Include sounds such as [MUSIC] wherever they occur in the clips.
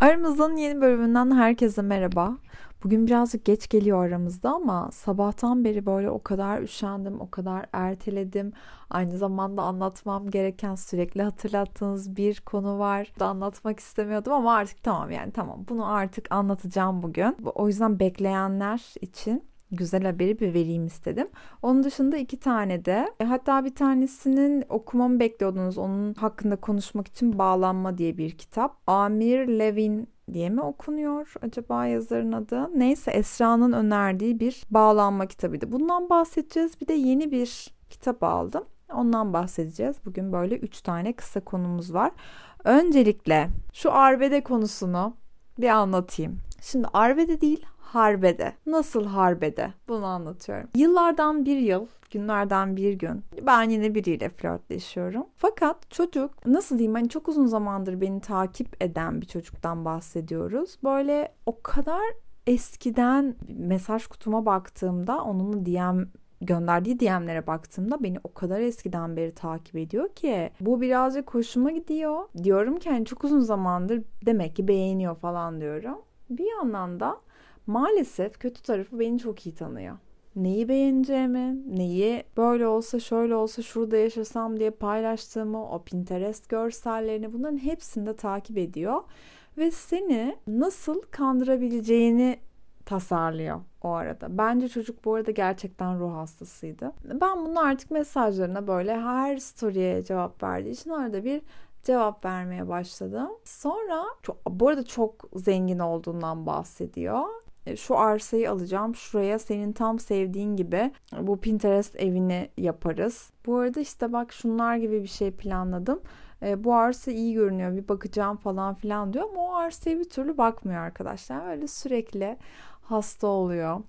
Aramızdan yeni bölümünden herkese merhaba. Bugün birazcık geç geliyor aramızda ama sabahtan beri böyle o kadar üşendim, o kadar erteledim. Aynı zamanda anlatmam gereken sürekli hatırlattığınız bir konu var. Da anlatmak istemiyordum ama artık tamam yani tamam bunu artık anlatacağım bugün. O yüzden bekleyenler için güzel haberi bir vereyim istedim. Onun dışında iki tane de e, hatta bir tanesinin okumamı bekliyordunuz. Onun hakkında konuşmak için Bağlanma diye bir kitap. Amir Levin diye mi okunuyor acaba yazarın adı? Neyse Esra'nın önerdiği bir bağlanma kitabıydı. Bundan bahsedeceğiz. Bir de yeni bir kitap aldım. Ondan bahsedeceğiz. Bugün böyle üç tane kısa konumuz var. Öncelikle şu arbede konusunu bir anlatayım. Şimdi arbede değil harbede. Nasıl harbede? Bunu anlatıyorum. Yıllardan bir yıl, günlerden bir gün ben yine biriyle flörtleşiyorum. Fakat çocuk nasıl diyeyim hani çok uzun zamandır beni takip eden bir çocuktan bahsediyoruz. Böyle o kadar eskiden mesaj kutuma baktığımda onun DM gönderdiği DM'lere baktığımda beni o kadar eskiden beri takip ediyor ki bu birazcık hoşuma gidiyor. Diyorum ki hani çok uzun zamandır demek ki beğeniyor falan diyorum. Bir yandan da maalesef kötü tarafı beni çok iyi tanıyor. Neyi beğeneceğimi, neyi böyle olsa şöyle olsa şurada yaşasam diye paylaştığımı, o Pinterest görsellerini bunların hepsini de takip ediyor. Ve seni nasıl kandırabileceğini tasarlıyor o arada. Bence çocuk bu arada gerçekten ruh hastasıydı. Ben bunu artık mesajlarına böyle her story'e cevap verdiği için arada bir cevap vermeye başladım. Sonra çok, bu arada çok zengin olduğundan bahsediyor. E, şu arsayı alacağım. Şuraya senin tam sevdiğin gibi bu Pinterest evini yaparız. Bu arada işte bak şunlar gibi bir şey planladım. E, bu arsa iyi görünüyor bir bakacağım falan filan diyor ama o arsaya bir türlü bakmıyor arkadaşlar. Öyle sürekli hasta oluyor.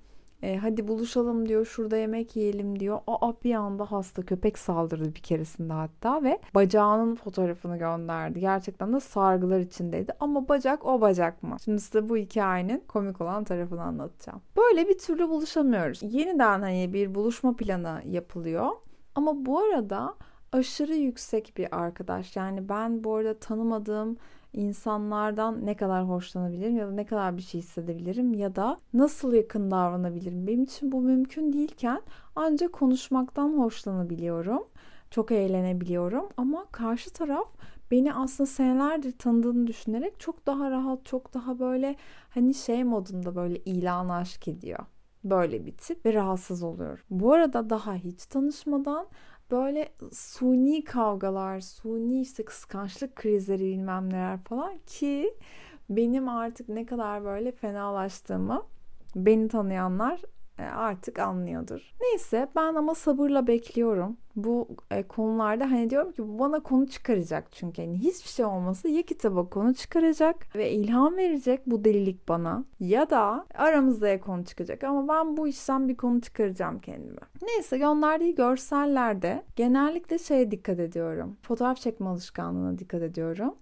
E, hadi buluşalım diyor şurada yemek yiyelim diyor. Aa bir anda hasta köpek saldırdı bir keresinde hatta ve bacağının fotoğrafını gönderdi. Gerçekten de sargılar içindeydi ama bacak o bacak mı? Şimdi size bu hikayenin komik olan tarafını anlatacağım. Böyle bir türlü buluşamıyoruz. Yeniden hani bir buluşma planı yapılıyor. Ama bu arada aşırı yüksek bir arkadaş. Yani ben bu arada tanımadığım insanlardan ne kadar hoşlanabilirim ya da ne kadar bir şey hissedebilirim ya da nasıl yakın davranabilirim. Benim için bu mümkün değilken ancak konuşmaktan hoşlanabiliyorum. Çok eğlenebiliyorum ama karşı taraf beni aslında senelerdir tanıdığını düşünerek çok daha rahat, çok daha böyle hani şey modunda böyle ilan aşk ediyor. Böyle bir tip ve rahatsız oluyorum. Bu arada daha hiç tanışmadan böyle suni kavgalar, suni işte kıskançlık krizleri bilmem neler falan ki benim artık ne kadar böyle fenalaştığımı beni tanıyanlar artık anlıyordur. Neyse ben ama sabırla bekliyorum. Bu e, konularda hani diyorum ki bana konu çıkaracak çünkü hani hiçbir şey olmasa ya kitaba konu çıkaracak ve ilham verecek bu delilik bana ya da aramızda ya konu çıkacak ama ben bu işten bir konu çıkaracağım kendime. Neyse gönderdiği görsellerde genellikle şeye dikkat ediyorum. Fotoğraf çekme alışkanlığına dikkat ediyorum.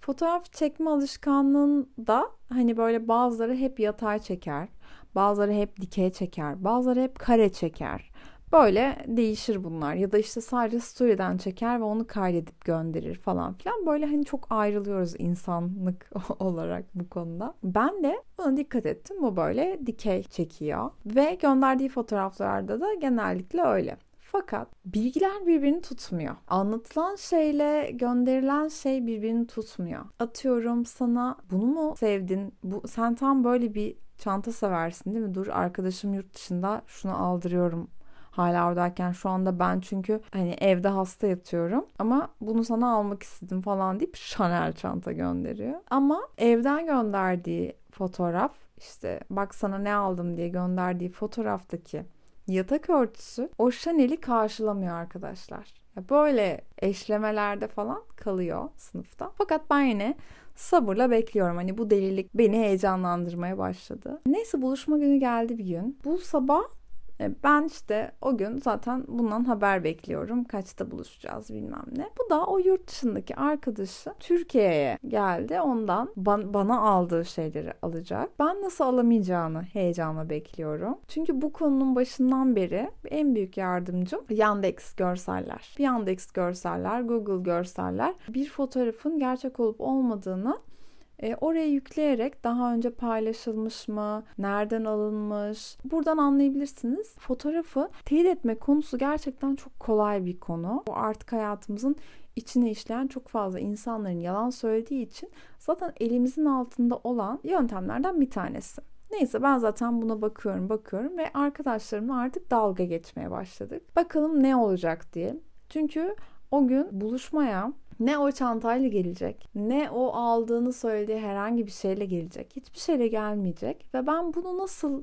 Fotoğraf çekme alışkanlığında hani böyle bazıları hep yatay çeker. Bazıları hep dikey çeker. Bazıları hep kare çeker. Böyle değişir bunlar. Ya da işte sadece story'den çeker ve onu kaydedip gönderir falan filan. Böyle hani çok ayrılıyoruz insanlık [LAUGHS] olarak bu konuda. Ben de buna dikkat ettim. Bu böyle dikey çekiyor. Ve gönderdiği fotoğraflarda da genellikle öyle. Fakat bilgiler birbirini tutmuyor. Anlatılan şeyle gönderilen şey birbirini tutmuyor. Atıyorum sana bunu mu sevdin? Bu sen tam böyle bir çanta seversin değil mi? Dur arkadaşım yurt dışında şunu aldırıyorum hala oradayken şu anda ben çünkü hani evde hasta yatıyorum ama bunu sana almak istedim falan deyip Chanel çanta gönderiyor. Ama evden gönderdiği fotoğraf işte bak sana ne aldım diye gönderdiği fotoğraftaki yatak örtüsü o Chanel'i karşılamıyor arkadaşlar. Böyle eşlemelerde falan kalıyor sınıfta. Fakat ben yine sabırla bekliyorum. Hani bu delilik beni heyecanlandırmaya başladı. Neyse buluşma günü geldi bir gün. Bu sabah ben işte o gün zaten bundan haber bekliyorum. Kaçta buluşacağız bilmem ne. Bu da o yurt dışındaki arkadaşı Türkiye'ye geldi. Ondan ban- bana aldığı şeyleri alacak. Ben nasıl alamayacağını heyecanla bekliyorum. Çünkü bu konunun başından beri en büyük yardımcım Yandex görseller. Yandex görseller, Google görseller bir fotoğrafın gerçek olup olmadığını E, oraya yükleyerek daha önce paylaşılmış mı, nereden alınmış buradan anlayabilirsiniz. Fotoğrafı teyit etme konusu gerçekten çok kolay bir konu. Bu artık hayatımızın içine işleyen çok fazla insanların yalan söylediği için zaten elimizin altında olan yöntemlerden bir tanesi. Neyse ben zaten buna bakıyorum bakıyorum ve arkadaşlarımla artık dalga geçmeye başladık. Bakalım ne olacak diye. Çünkü o gün buluşmaya ne o çantayla gelecek, ne o aldığını söylediği herhangi bir şeyle gelecek. Hiçbir şeyle gelmeyecek ve ben bunu nasıl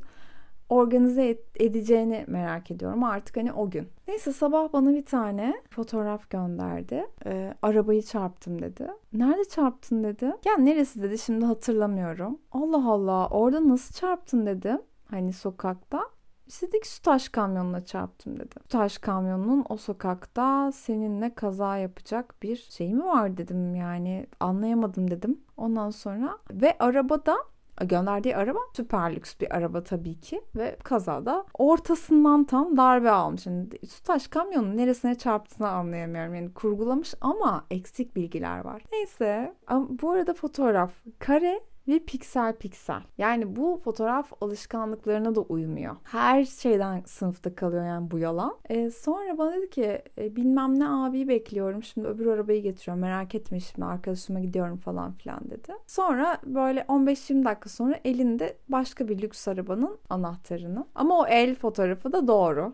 organize edeceğini merak ediyorum artık hani o gün. Neyse sabah bana bir tane fotoğraf gönderdi. Ee, arabayı çarptım dedi. Nerede çarptın dedi. Ya neresi dedi şimdi hatırlamıyorum. Allah Allah orada nasıl çarptın dedim. Hani sokakta. İstedik su taş kamyonuna çarptım dedi. Su taş kamyonunun o sokakta seninle kaza yapacak bir şey mi var dedim yani anlayamadım dedim. Ondan sonra ve arabada gönderdiği araba süper lüks bir araba tabii ki ve kazada ortasından tam darbe almış. Yani Tutaş kamyonun neresine çarptığını anlayamıyorum. Yani kurgulamış ama eksik bilgiler var. Neyse bu arada fotoğraf kare ve piksel piksel. Yani bu fotoğraf alışkanlıklarına da uymuyor. Her şeyden sınıfta kalıyor yani bu yalan. E, sonra bana dedi ki e, bilmem ne abiyi bekliyorum. Şimdi öbür arabayı getiriyorum. Merak etme şimdi arkadaşıma gidiyorum falan filan dedi. Sonra böyle 15-20 dakika sonra elinde başka bir lüks arabanın anahtarını. Ama o el fotoğrafı da doğru.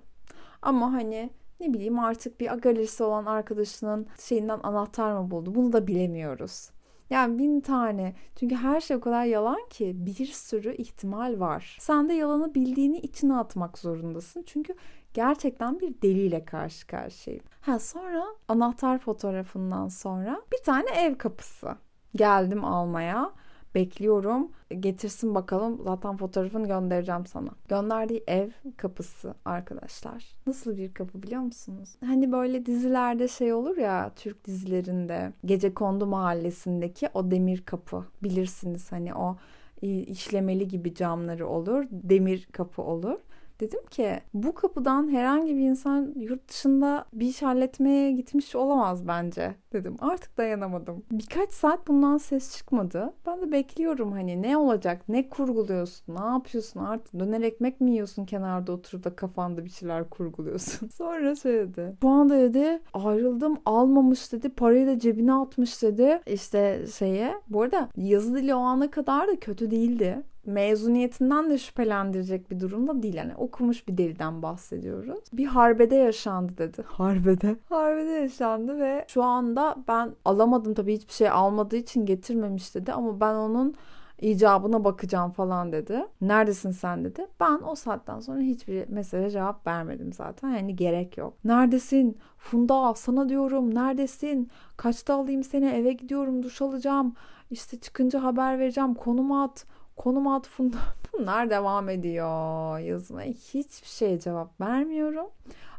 Ama hani ne bileyim artık bir galerisi olan arkadaşının şeyinden anahtar mı buldu? Bunu da bilemiyoruz. Yani bin tane. Çünkü her şey o kadar yalan ki bir sürü ihtimal var. Sen de yalanı bildiğini içine atmak zorundasın. Çünkü gerçekten bir deliyle karşı karşıyayım. Ha sonra anahtar fotoğrafından sonra bir tane ev kapısı. Geldim almaya bekliyorum. Getirsin bakalım. Zaten fotoğrafını göndereceğim sana. Gönderdiği ev kapısı arkadaşlar. Nasıl bir kapı biliyor musunuz? Hani böyle dizilerde şey olur ya Türk dizilerinde Gece Kondu Mahallesi'ndeki o demir kapı. Bilirsiniz hani o işlemeli gibi camları olur. Demir kapı olur. Dedim ki bu kapıdan herhangi bir insan yurt dışında bir iş halletmeye gitmiş olamaz bence dedim. Artık dayanamadım. Birkaç saat bundan ses çıkmadı. Ben de bekliyorum hani ne olacak, ne kurguluyorsun, ne yapıyorsun artık döner ekmek mi yiyorsun kenarda oturup da kafanda bir şeyler kurguluyorsun. [LAUGHS] Sonra şey dedi. Bu anda dedi ayrıldım almamış dedi parayı da cebine atmış dedi. İşte şeye bu arada yazı dili o ana kadar da kötü değildi mezuniyetinden de şüphelendirecek bir durumda değil. Yani okumuş bir deliden bahsediyoruz. Bir harbede yaşandı dedi. Harbede. Harbede yaşandı ve şu anda ben alamadım tabii hiçbir şey almadığı için getirmemiş dedi ama ben onun icabına bakacağım falan dedi. Neredesin sen dedi. Ben o saatten sonra hiçbir mesaja cevap vermedim zaten. Yani gerek yok. Neredesin? Funda sana diyorum. Neredesin? Kaçta alayım seni? Eve gidiyorum. Duş alacağım. İşte çıkınca haber vereceğim. Konum at konum atfında [LAUGHS] bunlar devam ediyor yazmaya. Hiçbir şeye cevap vermiyorum.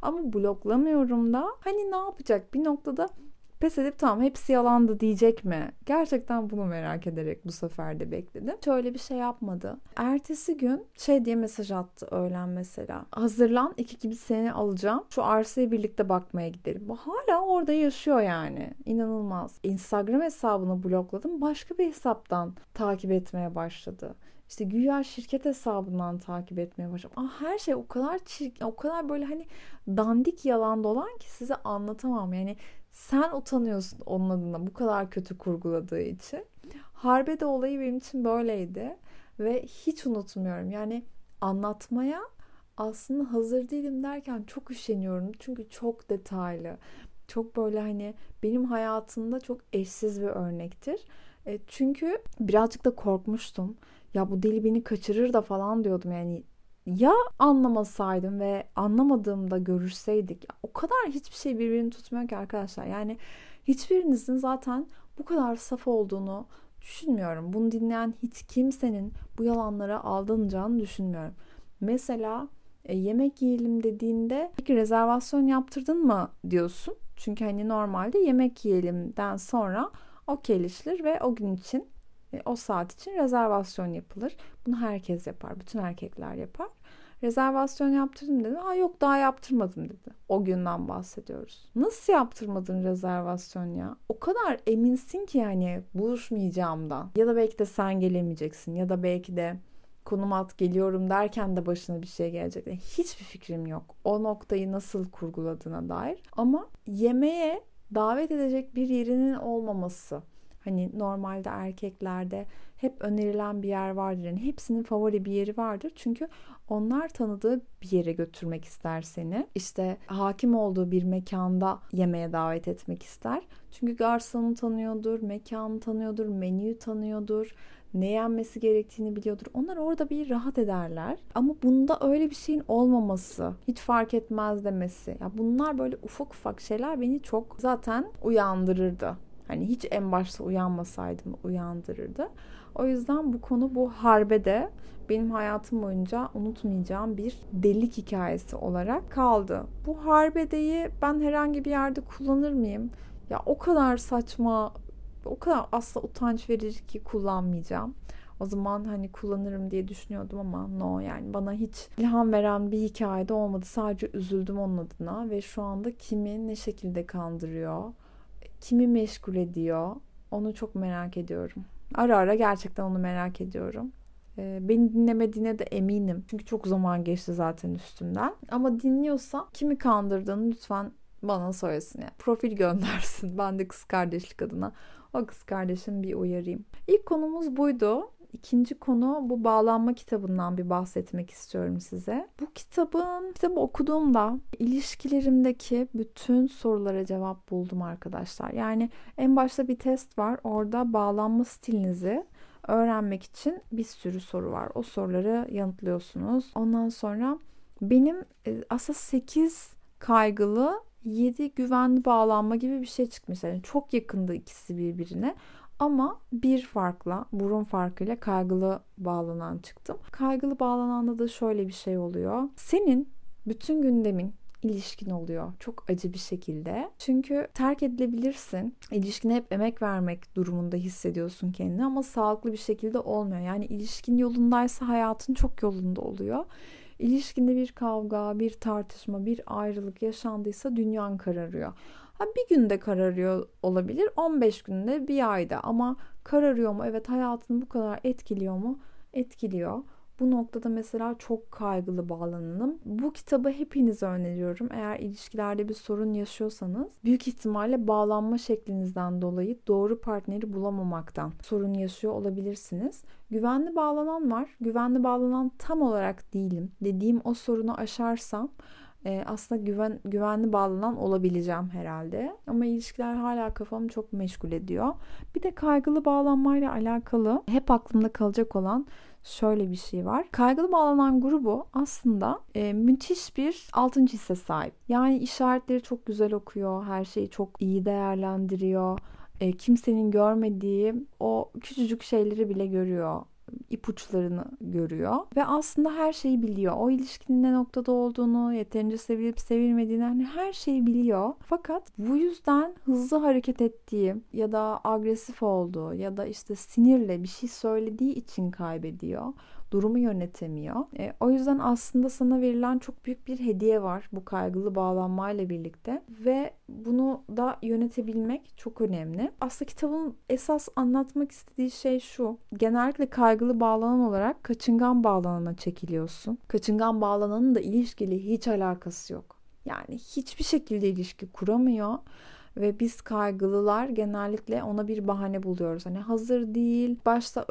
Ama bloklamıyorum da. Hani ne yapacak? Bir noktada pes edip tamam hepsi yalandı diyecek mi? Gerçekten bunu merak ederek bu sefer de bekledim. Şöyle bir şey yapmadı. Ertesi gün şey diye mesaj attı öğlen mesela. Hazırlan iki gibi seni alacağım. Şu arsaya birlikte bakmaya gidelim. Bu hala orada yaşıyor yani. İnanılmaz. Instagram hesabını blokladım. Başka bir hesaptan takip etmeye başladı. İşte güya şirket hesabından takip etmeye başladım. Aa, her şey o kadar çirkin, o kadar böyle hani dandik yalan dolan ki size anlatamam. Yani sen utanıyorsun onun adına bu kadar kötü kurguladığı için. Harbe olayı benim için böyleydi ve hiç unutmuyorum. Yani anlatmaya aslında hazır değilim derken çok üşeniyorum. Çünkü çok detaylı. Çok böyle hani benim hayatımda çok eşsiz bir örnektir. E, çünkü birazcık da korkmuştum. Ya bu deli beni kaçırır da falan diyordum yani ya anlamasaydım ve anlamadığımda görüşseydik o kadar hiçbir şey birbirini tutmuyor ki arkadaşlar. Yani hiçbirinizin zaten bu kadar saf olduğunu düşünmüyorum. Bunu dinleyen hiç kimsenin bu yalanlara aldanacağını düşünmüyorum. Mesela e, yemek yiyelim dediğinde peki rezervasyon yaptırdın mı diyorsun. Çünkü hani normalde yemek yiyelimden sonra okeyleşilir ve o gün için o saat için rezervasyon yapılır. Bunu herkes yapar. Bütün erkekler yapar. Rezervasyon yaptırdım dedi. Ha yok daha yaptırmadım dedi. O günden bahsediyoruz. Nasıl yaptırmadın rezervasyon ya? O kadar eminsin ki yani buluşmayacağımdan. Ya da belki de sen gelemeyeceksin. Ya da belki de konum at geliyorum derken de başına bir şey gelecek. Yani hiçbir fikrim yok. O noktayı nasıl kurguladığına dair. Ama yemeğe davet edecek bir yerinin olmaması. Hani normalde erkeklerde hep önerilen bir yer vardır. Yani hepsinin favori bir yeri vardır. Çünkü onlar tanıdığı bir yere götürmek ister seni. İşte hakim olduğu bir mekanda yemeğe davet etmek ister. Çünkü garsonu tanıyordur, mekanı tanıyordur, menüyü tanıyordur ne yenmesi gerektiğini biliyordur. Onlar orada bir rahat ederler. Ama bunda öyle bir şeyin olmaması, hiç fark etmez demesi. Ya bunlar böyle ufak ufak şeyler beni çok zaten uyandırırdı. Hani hiç en başta uyanmasaydım uyandırırdı. O yüzden bu konu bu harbede benim hayatım boyunca unutmayacağım bir delik hikayesi olarak kaldı. Bu harbedeyi ben herhangi bir yerde kullanır mıyım? Ya o kadar saçma, o kadar asla utanç verici ki kullanmayacağım. O zaman hani kullanırım diye düşünüyordum ama no yani bana hiç ilham veren bir hikayede olmadı. Sadece üzüldüm onun adına ve şu anda kimi ne şekilde kandırıyor, kimi meşgul ediyor onu çok merak ediyorum. Ara ara gerçekten onu merak ediyorum. Ee, beni dinlemediğine de eminim. Çünkü çok zaman geçti zaten üstümden. Ama dinliyorsa kimi kandırdığını lütfen bana söylesin. Yani profil [LAUGHS] göndersin. Ben de kız kardeşlik adına o kız kardeşim bir uyarayım. İlk konumuz buydu. İkinci konu bu bağlanma kitabından bir bahsetmek istiyorum size. Bu kitabın kitabı okuduğumda ilişkilerimdeki bütün sorulara cevap buldum arkadaşlar. Yani en başta bir test var. Orada bağlanma stilinizi öğrenmek için bir sürü soru var. O soruları yanıtlıyorsunuz. Ondan sonra benim e, aslında 8 kaygılı 7 güvenli bağlanma gibi bir şey çıkmış. Yani çok yakındı ikisi birbirine. Ama bir farkla, burun farkıyla kaygılı bağlanan çıktım. Kaygılı bağlananda da şöyle bir şey oluyor. Senin bütün gündemin ilişkin oluyor. Çok acı bir şekilde. Çünkü terk edilebilirsin. İlişkine hep emek vermek durumunda hissediyorsun kendini ama sağlıklı bir şekilde olmuyor. Yani ilişkin yolundaysa hayatın çok yolunda oluyor. İlişkinde bir kavga, bir tartışma, bir ayrılık yaşandıysa dünyan kararıyor. Ha bir günde kararıyor olabilir, 15 günde, bir ayda ama kararıyor mu? Evet hayatını bu kadar etkiliyor mu? Etkiliyor. Bu noktada mesela çok kaygılı bağlanalım. Bu kitabı hepinize öneriyorum. Eğer ilişkilerde bir sorun yaşıyorsanız büyük ihtimalle bağlanma şeklinizden dolayı doğru partneri bulamamaktan sorun yaşıyor olabilirsiniz. Güvenli bağlanan var. Güvenli bağlanan tam olarak değilim. Dediğim o sorunu aşarsam e, aslında güven güvenli bağlanan olabileceğim herhalde. Ama ilişkiler hala kafamı çok meşgul ediyor. Bir de kaygılı bağlanmayla alakalı hep aklımda kalacak olan şöyle bir şey var. Kaygılı bağlanan grubu aslında e, müthiş bir altıncı hisse sahip. Yani işaretleri çok güzel okuyor, her şeyi çok iyi değerlendiriyor. E, kimsenin görmediği o küçücük şeyleri bile görüyor ipuçlarını görüyor ve aslında her şeyi biliyor. O ilişkinin ne noktada olduğunu, yeterince sevilip sevilmediğini hani her şeyi biliyor. Fakat bu yüzden hızlı hareket ettiği ya da agresif olduğu ya da işte sinirle bir şey söylediği için kaybediyor durumu yönetemiyor. E, o yüzden aslında sana verilen çok büyük bir hediye var bu kaygılı bağlanmayla birlikte ve bunu da yönetebilmek çok önemli. Aslında kitabın esas anlatmak istediği şey şu. Genellikle kaygılı bağlanan olarak kaçıngan bağlanana çekiliyorsun. Kaçıngan bağlananın da ilişkili hiç alakası yok. Yani hiçbir şekilde ilişki kuramıyor ve biz kaygılılar genellikle ona bir bahane buluyoruz. Hani hazır değil, başta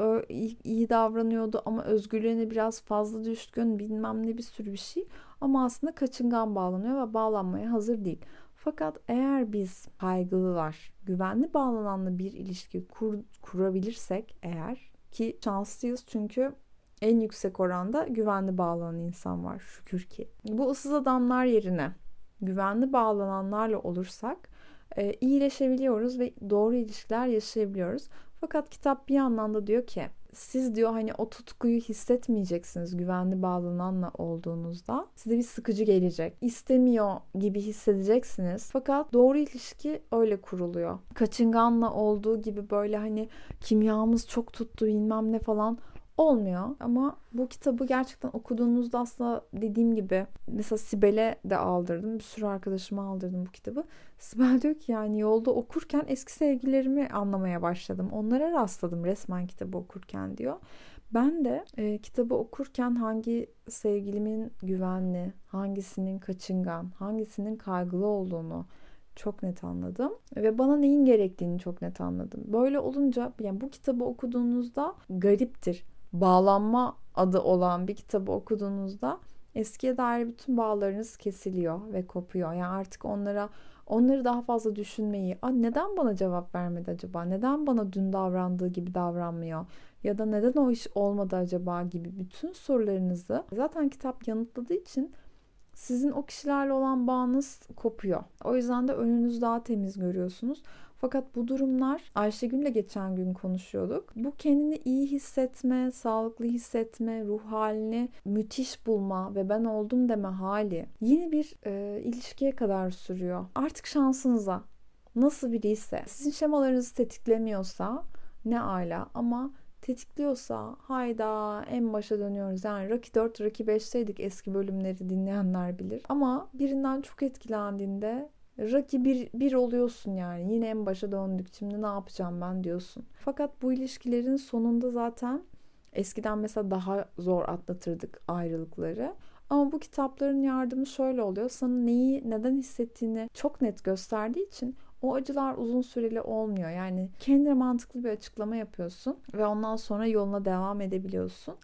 iyi davranıyordu ama özgürlüğüne biraz fazla düşkün, bilmem ne bir sürü bir şey. Ama aslında kaçıngan bağlanıyor ve bağlanmaya hazır değil. Fakat eğer biz kaygılılar güvenli bağlananlı bir ilişki kur, kurabilirsek eğer ki şanslıyız çünkü en yüksek oranda güvenli bağlanan insan var şükür ki. Bu ıssız adamlar yerine güvenli bağlananlarla olursak e, iyileşebiliyoruz ve doğru ilişkiler yaşayabiliyoruz. Fakat kitap bir yandan da diyor ki siz diyor hani o tutkuyu hissetmeyeceksiniz güvenli bağlananla olduğunuzda. Size bir sıkıcı gelecek. İstemiyor gibi hissedeceksiniz. Fakat doğru ilişki öyle kuruluyor. Kaçınganla olduğu gibi böyle hani kimyamız çok tuttu bilmem ne falan olmuyor. Ama bu kitabı gerçekten okuduğunuzda aslında dediğim gibi mesela Sibel'e de aldırdım. Bir sürü arkadaşıma aldırdım bu kitabı. Sibel diyor ki yani yolda okurken eski sevgilerimi anlamaya başladım. Onlara rastladım resmen kitabı okurken diyor. Ben de e, kitabı okurken hangi sevgilimin güvenli, hangisinin kaçıngan, hangisinin kaygılı olduğunu çok net anladım ve bana neyin gerektiğini çok net anladım. Böyle olunca yani bu kitabı okuduğunuzda gariptir. Bağlanma adı olan bir kitabı okuduğunuzda eskiye dair bütün bağlarınız kesiliyor ve kopuyor. Yani artık onlara onları daha fazla düşünmeyi, Aa, neden bana cevap vermedi acaba? Neden bana dün davrandığı gibi davranmıyor? Ya da neden o iş olmadı acaba gibi bütün sorularınızı zaten kitap yanıtladığı için sizin o kişilerle olan bağınız kopuyor. O yüzden de önünüz daha temiz görüyorsunuz. Fakat bu durumlar Ayşegül'le geçen gün konuşuyorduk. Bu kendini iyi hissetme, sağlıklı hissetme, ruh halini müthiş bulma ve ben oldum deme hali yeni bir e, ilişkiye kadar sürüyor. Artık şansınıza nasıl biri ise sizin şemalarınızı tetiklemiyorsa ne ala ama tetikliyorsa hayda en başa dönüyoruz. Yani Rocky 4, Rocky 5'teydik eski bölümleri dinleyenler bilir. Ama birinden çok etkilendiğinde Rocky bir, bir oluyorsun yani. Yine en başa döndük. Şimdi ne yapacağım ben diyorsun. Fakat bu ilişkilerin sonunda zaten eskiden mesela daha zor atlatırdık ayrılıkları. Ama bu kitapların yardımı şöyle oluyor. Sana neyi neden hissettiğini çok net gösterdiği için o acılar uzun süreli olmuyor. Yani kendine mantıklı bir açıklama yapıyorsun ve ondan sonra yoluna devam edebiliyorsun.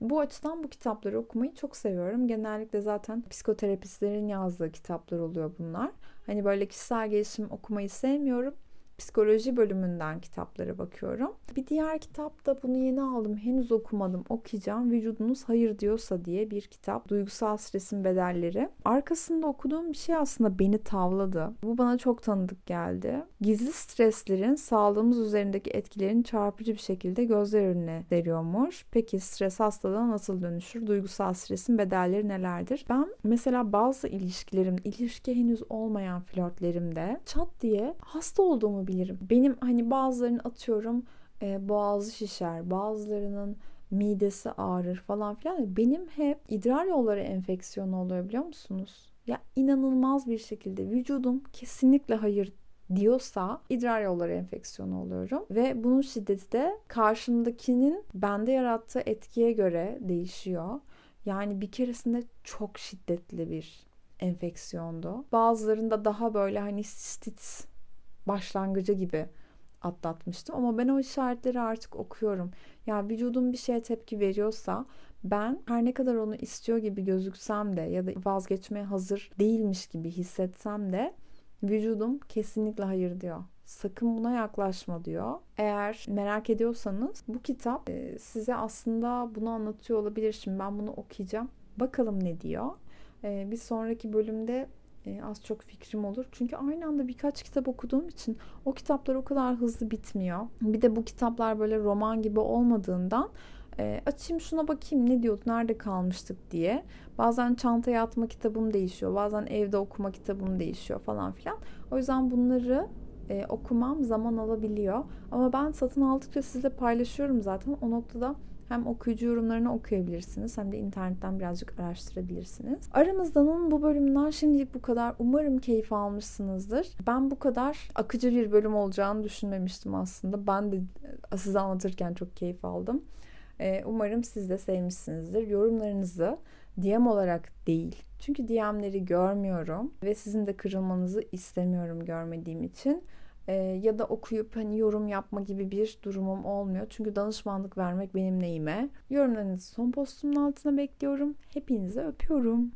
Bu açıdan bu kitapları okumayı çok seviyorum. Genellikle zaten psikoterapistlerin yazdığı kitaplar oluyor bunlar. Hani böyle kişisel gelişim okumayı sevmiyorum psikoloji bölümünden kitaplara bakıyorum. Bir diğer kitap da bunu yeni aldım. Henüz okumadım. Okuyacağım. Vücudunuz hayır diyorsa diye bir kitap. Duygusal stresin bedelleri. Arkasında okuduğum bir şey aslında beni tavladı. Bu bana çok tanıdık geldi. Gizli streslerin sağlığımız üzerindeki etkilerini çarpıcı bir şekilde gözler önüne seriyormuş. Peki stres hastalığına nasıl dönüşür? Duygusal stresin bedelleri nelerdir? Ben mesela bazı ilişkilerim, ilişki henüz olmayan flörtlerimde çat diye hasta olduğumu bilirim. Benim hani bazılarını atıyorum e, boğazı şişer, bazılarının midesi ağrır falan filan. Benim hep idrar yolları enfeksiyonu oluyor biliyor musunuz? Ya inanılmaz bir şekilde vücudum kesinlikle hayır diyorsa idrar yolları enfeksiyonu oluyorum ve bunun şiddeti de karşımdakinin bende yarattığı etkiye göre değişiyor. Yani bir keresinde çok şiddetli bir enfeksiyondu. Bazılarında daha böyle hani sistit başlangıcı gibi atlatmıştım. Ama ben o işaretleri artık okuyorum. Ya vücudum bir şeye tepki veriyorsa ben her ne kadar onu istiyor gibi gözüksem de ya da vazgeçmeye hazır değilmiş gibi hissetsem de vücudum kesinlikle hayır diyor. Sakın buna yaklaşma diyor. Eğer merak ediyorsanız bu kitap e, size aslında bunu anlatıyor olabilir. Şimdi ben bunu okuyacağım. Bakalım ne diyor. E, bir sonraki bölümde e, az çok fikrim olur. Çünkü aynı anda birkaç kitap okuduğum için o kitaplar o kadar hızlı bitmiyor. Bir de bu kitaplar böyle roman gibi olmadığından e, açayım şuna bakayım ne diyordu nerede kalmıştık diye. Bazen çantaya atma kitabım değişiyor. Bazen evde okuma kitabım değişiyor falan filan. O yüzden bunları e, okumam zaman alabiliyor. Ama ben satın aldıkça sizle paylaşıyorum zaten. O noktada hem okuyucu yorumlarını okuyabilirsiniz hem de internetten birazcık araştırabilirsiniz. Aramızdanın bu bölümünden şimdilik bu kadar. Umarım keyif almışsınızdır. Ben bu kadar akıcı bir bölüm olacağını düşünmemiştim aslında. Ben de e, size anlatırken çok keyif aldım. E, umarım siz de sevmişsinizdir. Yorumlarınızı DM olarak değil. Çünkü DM'leri görmüyorum ve sizin de kırılmanızı istemiyorum görmediğim için e, ya da okuyup hani yorum yapma gibi bir durumum olmuyor. Çünkü danışmanlık vermek benim neyime. Yorumlarınızı son postumun altına bekliyorum. Hepinize öpüyorum.